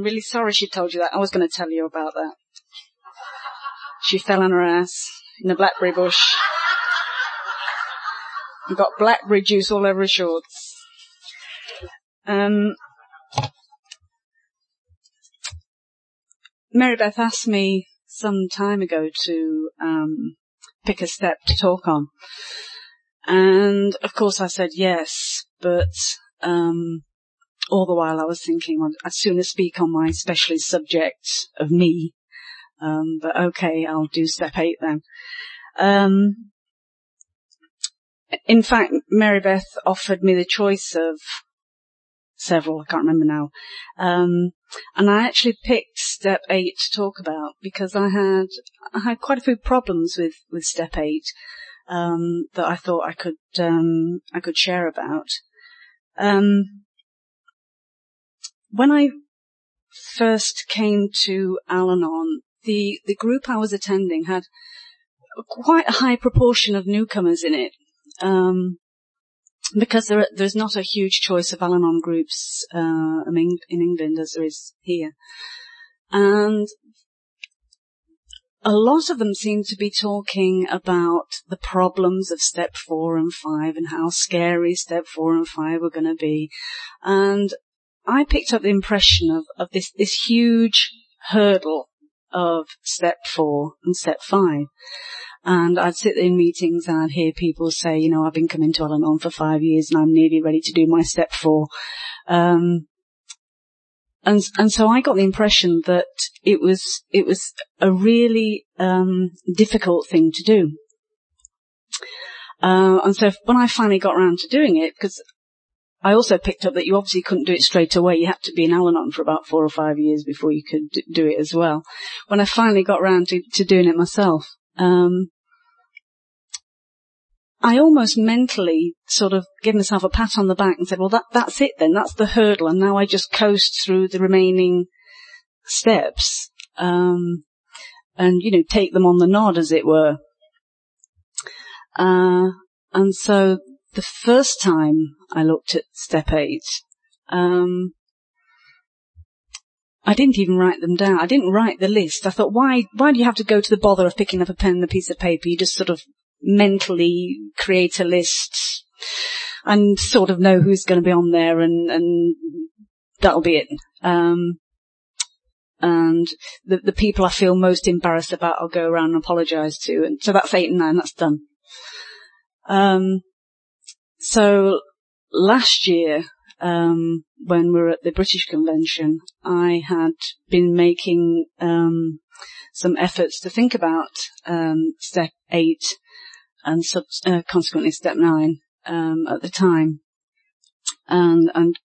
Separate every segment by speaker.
Speaker 1: I'm really sorry she told you that. I was going to tell you about that. She fell on her ass in a blackberry bush and got blackberry juice all over her shorts. Um, Mary Beth asked me some time ago to um, pick a step to talk on. And of course I said yes, but um, all the while I was thinking well, I'd sooner speak on my specialist subject of me. Um, but okay, I'll do step eight then. Um, in fact, Mary Beth offered me the choice of several, I can't remember now. Um, and I actually picked step eight to talk about because I had, I had quite a few problems with, with step eight, um, that I thought I could, um, I could share about. Um, when I first came to Al-Anon, the, the group I was attending had quite a high proportion of newcomers in it. Um, because there, there's not a huge choice of Al-Anon groups uh, in, England as there is here, and a lot of them seem to be talking about the problems of step four and five and how scary step four and five were going to be, and I picked up the impression of, of this this huge hurdle of step four and step five. And I'd sit in meetings and I'd hear people say, you know, I've been coming to Al-Anon for five years and I'm nearly ready to do my step four. Um, and, and so I got the impression that it was, it was a really, um, difficult thing to do. Uh, and so when I finally got around to doing it, because I also picked up that you obviously couldn't do it straight away. You had to be in Al-Anon for about four or five years before you could do it as well. When I finally got around to, to doing it myself, um, I almost mentally sort of gave myself a pat on the back and said, well, that, that's it then. That's the hurdle. And now I just coast through the remaining steps, um, and, you know, take them on the nod, as it were. Uh, and so the first time I looked at step eight, um, I didn't even write them down. I didn't write the list. I thought, why, why do you have to go to the bother of picking up a pen and a piece of paper? You just sort of mentally create a list and sort of know who's going to be on there and, and that'll be it. Um, and the, the people I feel most embarrassed about, I'll go around and apologize to. And so that's eight and nine, that's done. Um, so last year, um, when we were at the British Convention, I had been making um, some efforts to think about um, step eight and sub- uh, consequently step nine um, at the time, and and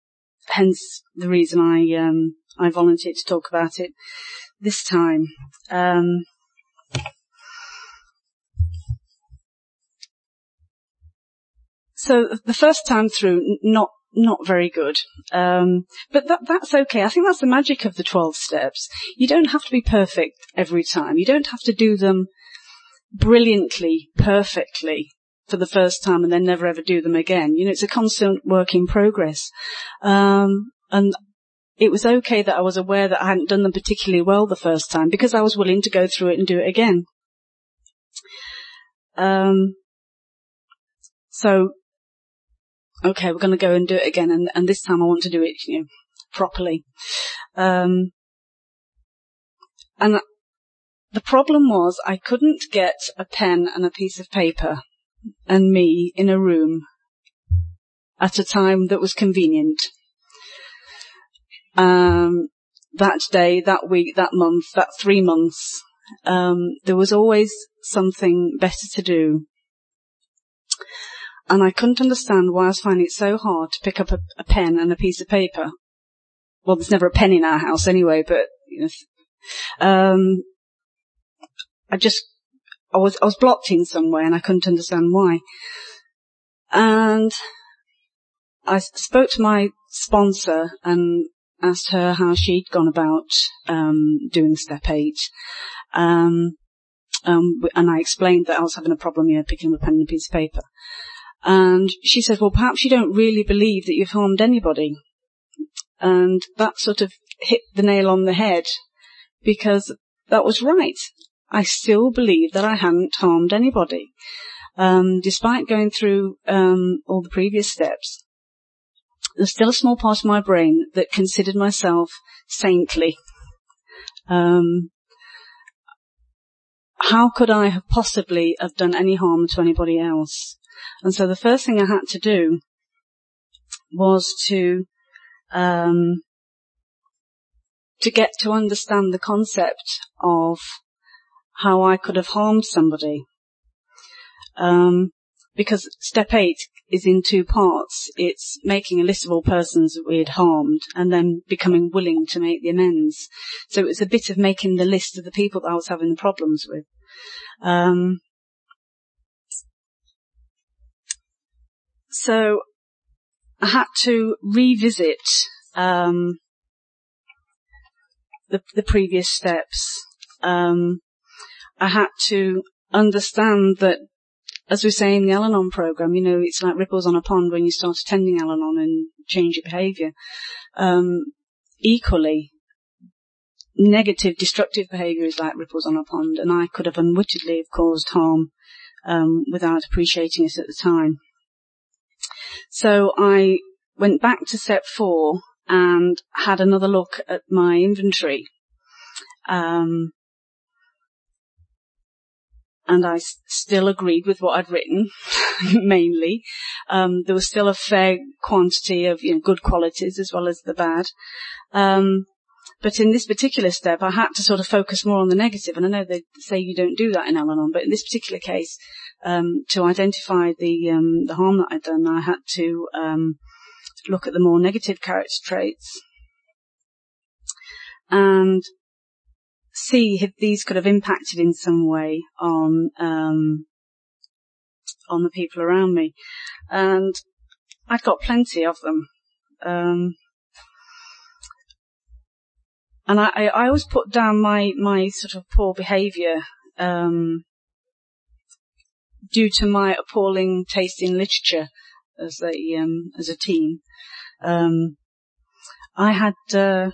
Speaker 1: hence the reason I um, I volunteered to talk about it this time. Um, so the first time through, not not very good. Um, but that, that's okay. I think that's the magic of the 12 steps. You don't have to be perfect every time. You don't have to do them brilliantly, perfectly for the first time and then never ever do them again. You know, it's a constant work in progress. Um, and it was okay that I was aware that I hadn't done them particularly well the first time because I was willing to go through it and do it again. Um, so okay, we're going to go and do it again, and, and this time I want to do it, you know, properly. Um, and the problem was I couldn't get a pen and a piece of paper and me in a room at a time that was convenient. Um, that day, that week, that month, that three months, um, there was always something better to do and I couldn't understand why I was finding it so hard to pick up a, a, pen and a piece of paper. Well, there's never a pen in our house anyway, but you know, um, I just I was I was blocked in some way, and I couldn't understand why. And I spoke to my sponsor and asked her how she'd gone about um, doing step eight. Um, um, and I explained that I was having a problem here picking up a pen and a piece of paper. And she said, well, perhaps you don't really believe that you've harmed anybody. And that sort of hit the nail on the head because that was right. I still believed that I hadn't harmed anybody. Um, despite going through um, all the previous steps, there's still a small part of my brain that considered myself saintly. Um, how could I have possibly have done any harm to anybody else? And so the first thing I had to do was to um, to get to understand the concept of how I could have harmed somebody. Um, because step eight is in two parts. It's making a list of all persons that we had harmed and then becoming willing to make the amends. So it was a bit of making the list of the people that I was having the problems with. Um, so I had to revisit um, the, the, previous steps. Um, I had to understand that, as we say in the Al-Anon program, you know, it's like ripples on a pond when you start attending Al-Anon and change your behaviour. Um, equally, negative, destructive behaviour is like ripples on a pond, and I could have unwittingly caused harm um, without appreciating it at the time. So I went back to step four and had another look at my inventory. Um, and I s- still agreed with what I'd written, mainly. Um, there was still a fair quantity of you know, good qualities as well as the bad. Um, but in this particular step, I had to sort of focus more on the negative, and I know they say you don't do that in Al-Anon, but in this particular case, um, to identify the um, the harm that I'd done, I had to um, look at the more negative character traits and see if these could have impacted in some way on um, on the people around me, and I'd got plenty of them. And I, I, always put down my, my sort of poor behaviour um, due to my appalling taste in literature as a um, as a teen. Um, I had uh,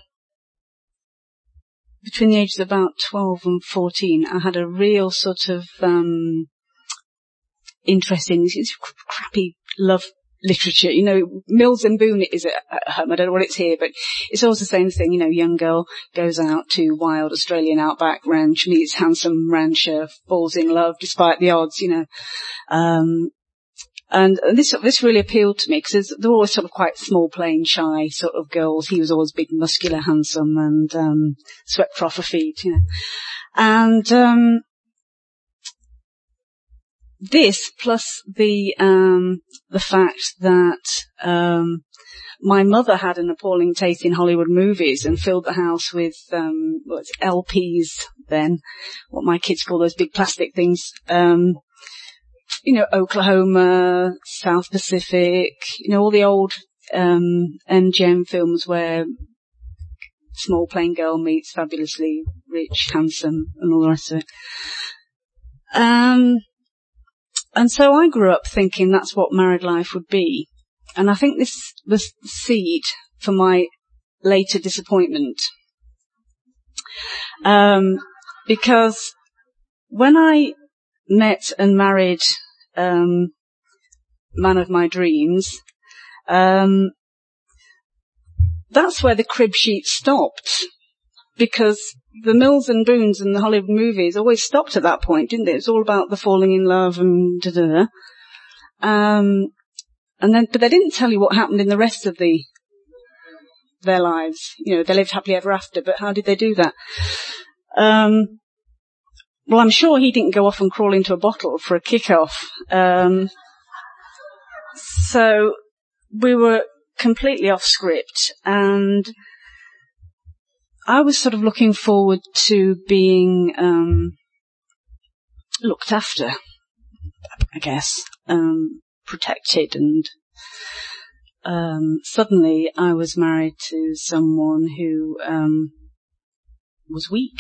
Speaker 1: between the ages of about twelve and fourteen, I had a real sort of um, interest in crappy love literature. You know, Mills and Boon is at home. I don't know what it's here, but it's always the same thing. You know, young girl goes out to wild Australian outback ranch, meets handsome rancher, falls in love despite the odds. You know, um, and this this really appealed to me because they're always sort of quite small, plain, shy sort of girls. He was always big, muscular, handsome, and um, swept off her feet. You know, and um, this plus the um, the fact that um, my mother had an appalling taste in Hollywood movies and filled the house with um, what's LPs then, what my kids call those big plastic things. Um, you know, Oklahoma, South Pacific, you know, all the old um, MGM films where small plain girl meets fabulously rich, handsome, and all the rest of it. Um, and so I grew up thinking that's what married life would be. And I think this was the seed for my later disappointment. Um, because when I met and married um, man of my dreams, um, that's where the crib sheet stopped because the Mills and Boons and the Hollywood movies always stopped at that point, didn't they? It was all about the falling in love and da da. Um, and then, but they didn't tell you what happened in the rest of the their lives. You know, they lived happily ever after, but how did they do that? Um, well, I'm sure he didn't go off and crawl into a bottle for a kick-off. Um, so we were completely off script and I was sort of looking forward to being um, looked after, I guess, um, protected, and um, suddenly I was married to someone who um, was weak,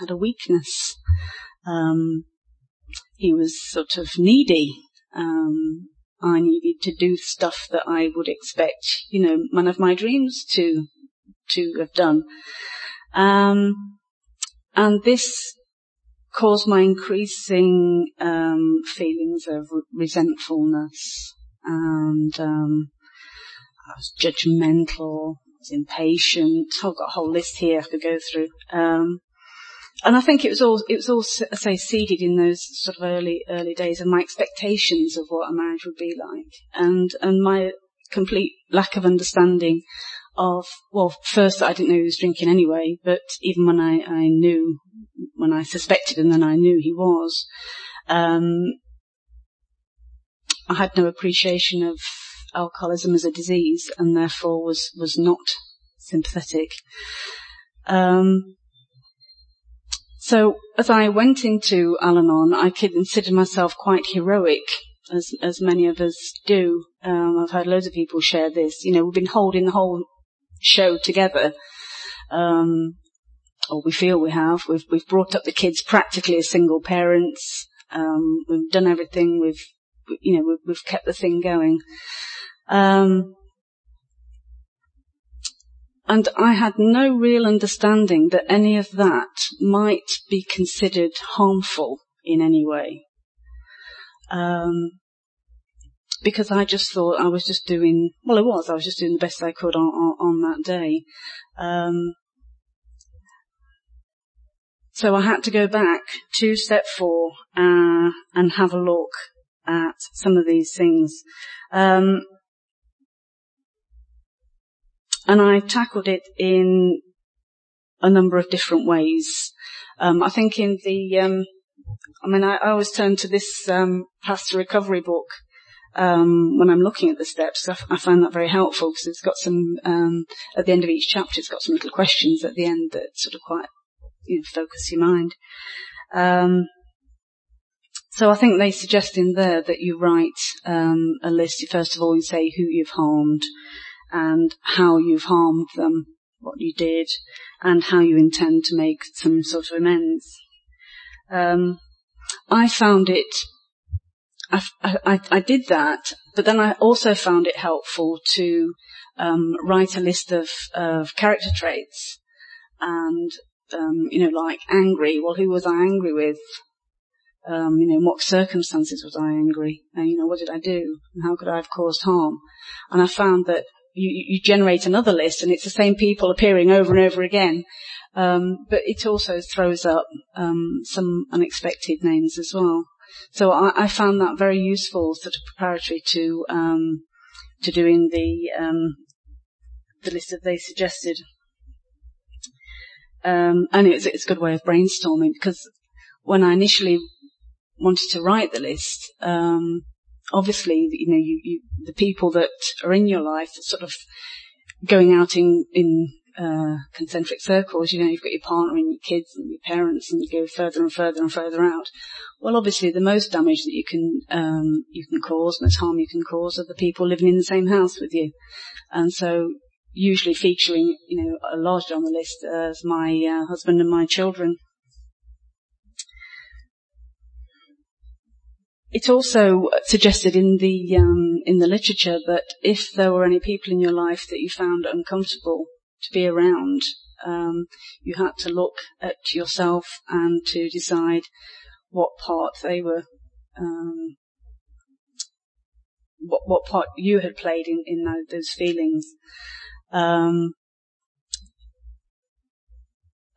Speaker 1: had a weakness. Um, he was sort of needy. Um, I needed to do stuff that I would expect, you know, one of my dreams to to have done. Um, and this caused my increasing um, feelings of resentfulness and um, I was judgmental, I was impatient. I've got a whole list here I could go through. Um, and I think it was all, it was all, say, seeded in those sort of early, early days of my expectations of what a marriage would be like. And, and my complete lack of understanding of, well, first I didn't know he was drinking anyway, but even when I, I knew, when I suspected and then I knew he was, um, I had no appreciation of alcoholism as a disease and therefore was, was not sympathetic. Um, so as I went into Al-Anon, I considered myself quite heroic, as as many of us do. Um, I've heard loads of people share this. You know, we've been holding the whole show together, um, or we feel we have. We've we've brought up the kids practically as single parents. Um, we've done everything. We've you know we've, we've kept the thing going. Um, and I had no real understanding that any of that might be considered harmful in any way. Um, because I just thought I was just doing, well, it was, I was just doing the best I could on, on, on that day. Um, so I had to go back to step four uh, and have a look at some of these things. Um, and I tackled it in a number of different ways. Um, I think in the, um, I mean, I, I, always turn to this um, Path Recovery book um, when I'm looking at the steps. I, f- I find that very helpful because it's got some um, at the end of each chapter. It's got some little questions at the end that sort of quite you know, focus your mind. Um, so I think they suggest in there that you write a list. First of all, you say who you've harmed and how you've harmed them, what you did, and how you intend to make some sort of amends. Um, I found it, I, I, I, did that, but then I also found it helpful to um, write a list of, of character traits and, um, you know, like angry. Well, who was I angry with? Um, you know, in what circumstances was I angry? And, you know, what did I do? And how could I have caused harm? And I found that you, you generate another list and it's the same people appearing over and over again. Um, but it also throws up um, some unexpected names as well. So I, I, found that very useful, sort of preparatory to um, to doing the um, the list that they suggested. Um, and it's, it's a good way of brainstorming because when I initially wanted to write the list, um, obviously, you know, you, you, the people that are in your life sort of going out in, in, uh, concentric circles, you know, you've got your partner and your kids and your parents and you go further and further and further out. Well, obviously the most damage that you can, um, you can cause, most harm you can cause are the people living in the same house with you. And so usually featuring, you know, largely on the list as my uh, husband and my children. It also suggested in the um, in the literature that if there were any people in your life that you found uncomfortable to be around, um, you had to look at yourself and to decide what part they were, um, what what part you had played in in those feelings. Um,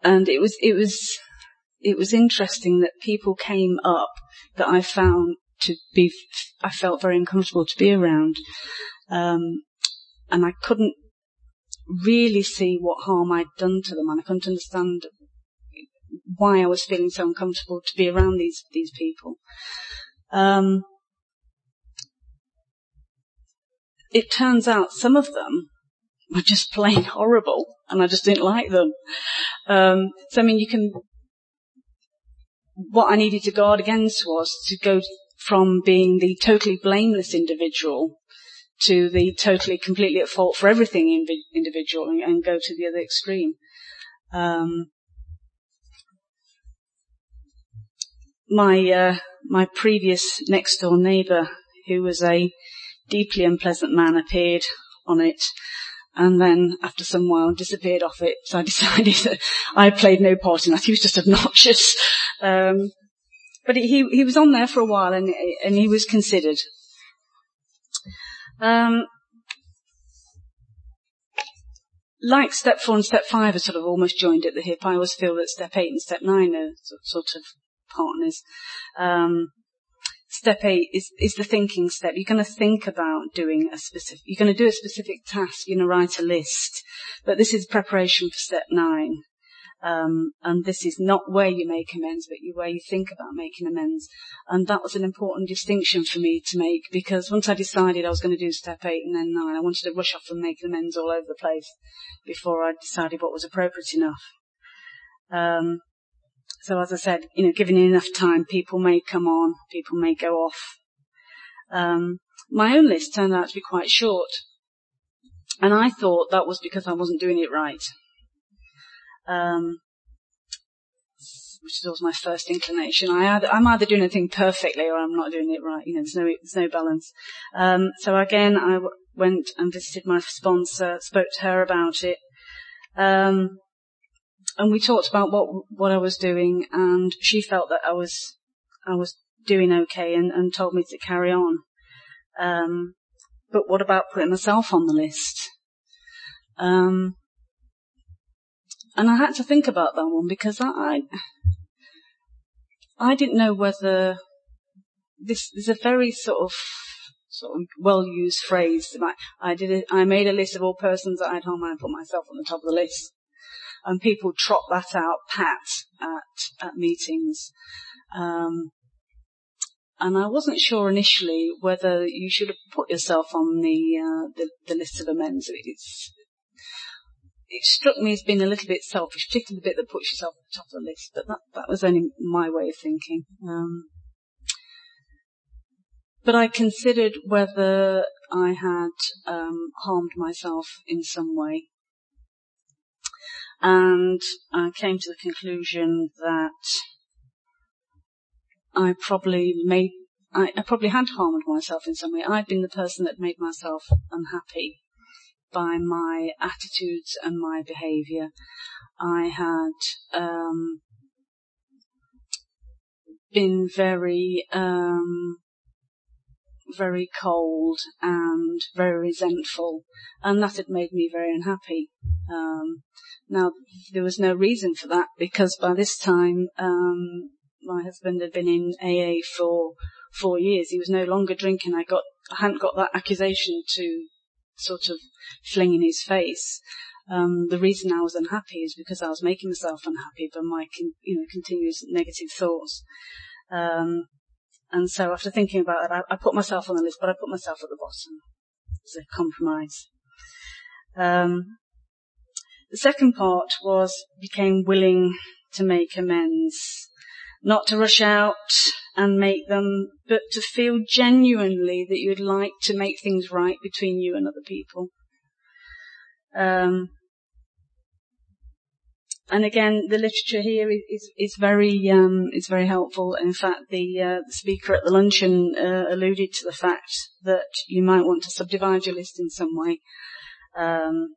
Speaker 1: and it was it was it was interesting that people came up that I found to be, I felt very uncomfortable to be around. Um, and I couldn't really see what harm I'd done to them and I couldn't understand why I was feeling so uncomfortable to be around these, these people. Um, it turns out some of them were just plain horrible and I just didn't like them. Um, so I mean, you can, what I needed to guard against was to go from being the totally blameless individual to the totally, completely at fault for everything individual and, and go to the other extreme. Um, my uh, my previous next door neighbour, who was a deeply unpleasant man, appeared on it, and then after some while disappeared off it. So I decided that I played no part in that. He was just obnoxious. Um, but he he was on there for a while, and and he was considered. Um, like step four and step five are sort of almost joined at the hip. I always feel that step eight and step nine are sort of partners. Um, step eight is, is the thinking step. You're going to think about doing a specific, you're going to do a specific task, you're going to write a list. But this is preparation for step nine. Um, and this is not where you make amends, but where you think about making amends. And that was an important distinction for me to make because once I decided I was going to do step eight and then nine, I wanted to rush off and make amends all over the place before I decided what was appropriate enough. Um, so as I said, you know, given enough time, people may come on, people may go off. Um, my own list turned out to be quite short. And I thought that was because I wasn't doing it right. Um, which is always my first inclination. I either, I'm either doing a thing perfectly or I'm not doing it right. You know, there's no, there's no balance. Um, so again, I w- went and visited my sponsor, spoke to her about it. Um, and we talked about what what I was doing, and she felt that I was I was doing okay, and, and told me to carry on. Um, but what about putting myself on the list? Um, and I had to think about that one because I I didn't know whether this is a very sort of sort of well used phrase. I did it, I made a list of all persons that I had harmed and put myself on the top of the list and people trot that out pat at, at meetings. Um, and I wasn't sure initially whether you should have put yourself on the, uh, the, the list of amends. It's, it struck me as being a little bit selfish, particularly the bit that puts yourself at the top of the list, but that, that was only my way of thinking. Um, but I considered whether I had um, harmed myself in some way and I came to the conclusion that I probably made, I, I, probably had harmed myself in some way. I'd been the person that made myself unhappy by my attitudes and my behaviour. I had um, been very um, very cold and very resentful, and that had made me very unhappy. Um, now, there was no reason for that because by this time, um, my husband had been in AA for four years. He was no longer drinking. I got, I hadn't got that accusation to sort of fling in his face. Um, the reason I was unhappy is because I was making myself unhappy by my, con- you know, continuous negative thoughts. Um, and so after thinking about it, I, I, put myself on the list, but I put myself at the bottom as a compromise. Um, the second part was became willing to make amends, not to rush out and make them, but to feel genuinely that you'd like to make things right between you and other people. Um, and again, the literature here is, is, is very um, is very helpful. In fact, the, uh, the speaker at the luncheon uh, alluded to the fact that you might want to subdivide your list in some way. Um,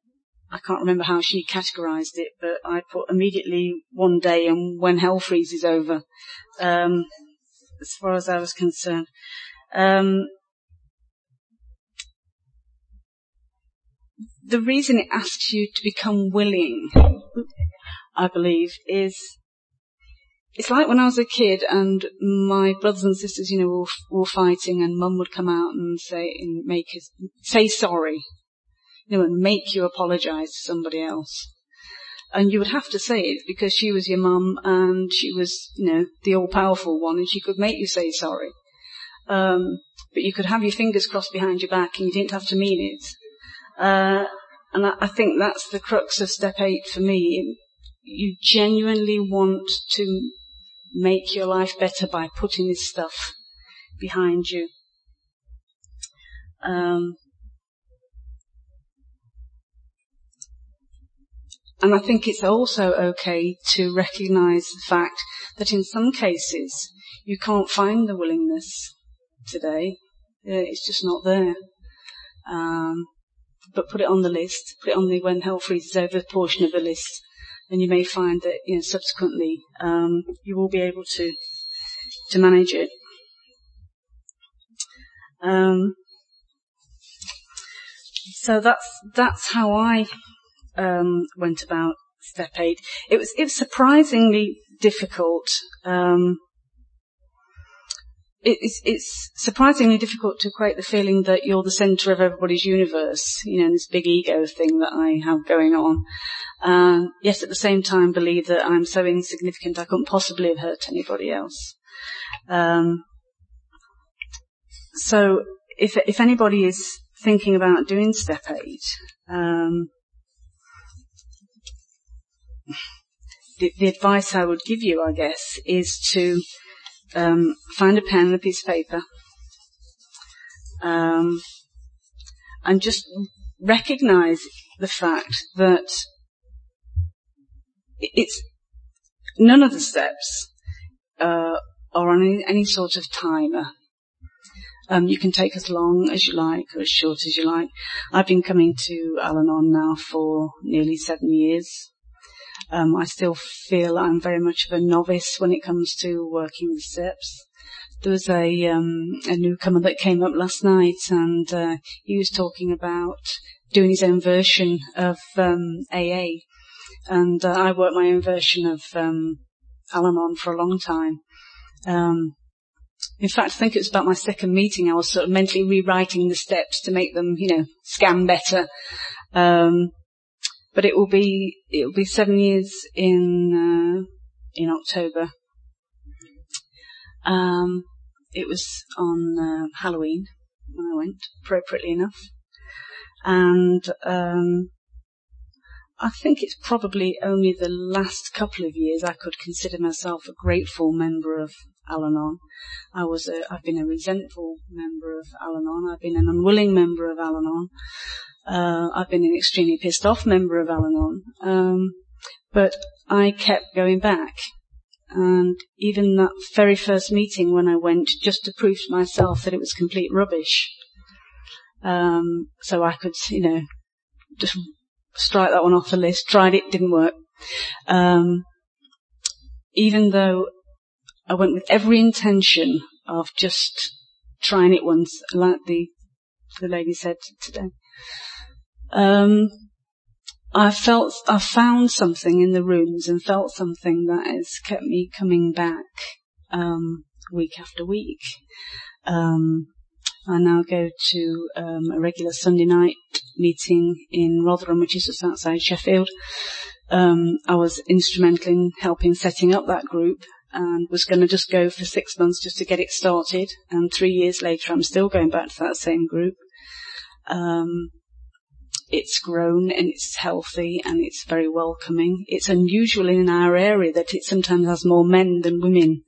Speaker 1: I can't remember how she categorised it, but I put immediately one day and when hell freezes over, um, as far as I was concerned. Um, the reason it asks you to become willing I believe, is it's like when I was a kid and my brothers and sisters, you know, were, were fighting and mum would come out and say, and make say sorry, you know, and make you apologize to somebody else. And you would have to say it because she was your mum and she was, you know, the all powerful one and she could make you say sorry. Um, but you could have your fingers crossed behind your back and you didn't have to mean it. Uh, and I, I think that's the crux of step eight for me you genuinely want to make your life better by putting this stuff behind you. Um, and I think it's also okay to recognize the fact that in some cases you can't find the willingness today. Uh, it's just not there. Um, but put it on the list, put it on the when hell freezes over portion of the list, and you may find that you know subsequently um, you will be able to to manage it. Um, so that's that's how I um, went about step eight. It was it was surprisingly difficult. Um, it's, it's surprisingly difficult to equate the feeling that you're the centre of everybody's universe, you know, this big ego thing that I have going on. Uh, yet at the same time believe that I'm so insignificant I couldn't possibly have hurt anybody else. Um, so if, if anybody is thinking about doing step eight, um, the, the, advice I would give you, I guess, is to um, find a pen and a piece of paper, um, and just recognize the fact that it's none of the steps uh, are on any, any, sort of timer. Um, you can take as long as you like or as short as you like. I've been coming to Al-Anon now for nearly seven years. Um, I still feel I'm very much of a novice when it comes to working the steps. There was a, um, a newcomer that came up last night and uh, he was talking about doing his own version of um, AA. And uh, I worked my own version of um, Al-Anon for a long time. Um, in fact, I think it was about my second meeting. I was sort of mentally rewriting the steps to make them, you know, scan better. Um, but it will be it will be seven years in uh, in October. Um, it was on uh, Halloween when I went, appropriately enough, and um, I think it's probably only the last couple of years I could consider myself a grateful member of Al-Anon. I was a, I've been a resentful member of Al-Anon. I've been an unwilling member of Al-Anon. Uh, I've been an extremely pissed off member of Al-Anon, um, but I kept going back. And even that very first meeting when I went, just to prove to myself that it was complete rubbish, um, so I could, you know, just strike that one off the list. Tried it, didn't work. Um, even though I went with every intention of just trying it once, like the the lady said today. Um, I felt, I found something in the rooms and felt something that has kept me coming back, um, week after week. Um, I now go to um, a regular Sunday night meeting in Rotherham, which is just outside Sheffield. Um, I was instrumental in helping setting up that group and was going to just go for six months just to get it started. And three years later, I'm still going back to that same group. Um, it's grown and it's healthy and it's very welcoming. It's unusual in our area that it sometimes has more men than women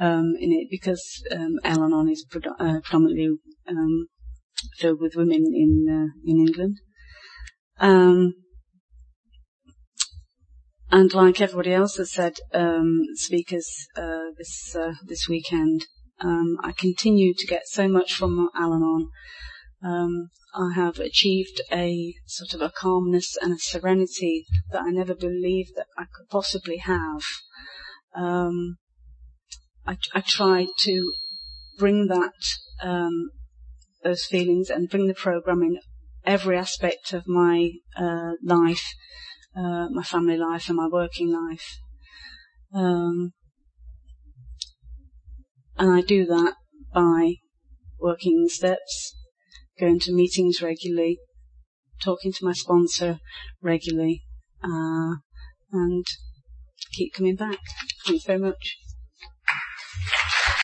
Speaker 1: um, in it because um, Al-Anon is pre- uh, predominantly um, filled with women in uh, in England. Um, and like everybody else has said, um, speakers uh, this uh, this weekend, um, I continue to get so much from Al-Anon. Um, I have achieved a sort of a calmness and a serenity that I never believed that I could possibly have. Um, I, I try to bring that um, those feelings and bring the program in every aspect of my uh, life, uh, my family life and my working life. Um, and I do that by working in steps, going to meetings regularly, talking to my sponsor regularly, uh, and keep coming back. Thanks very much.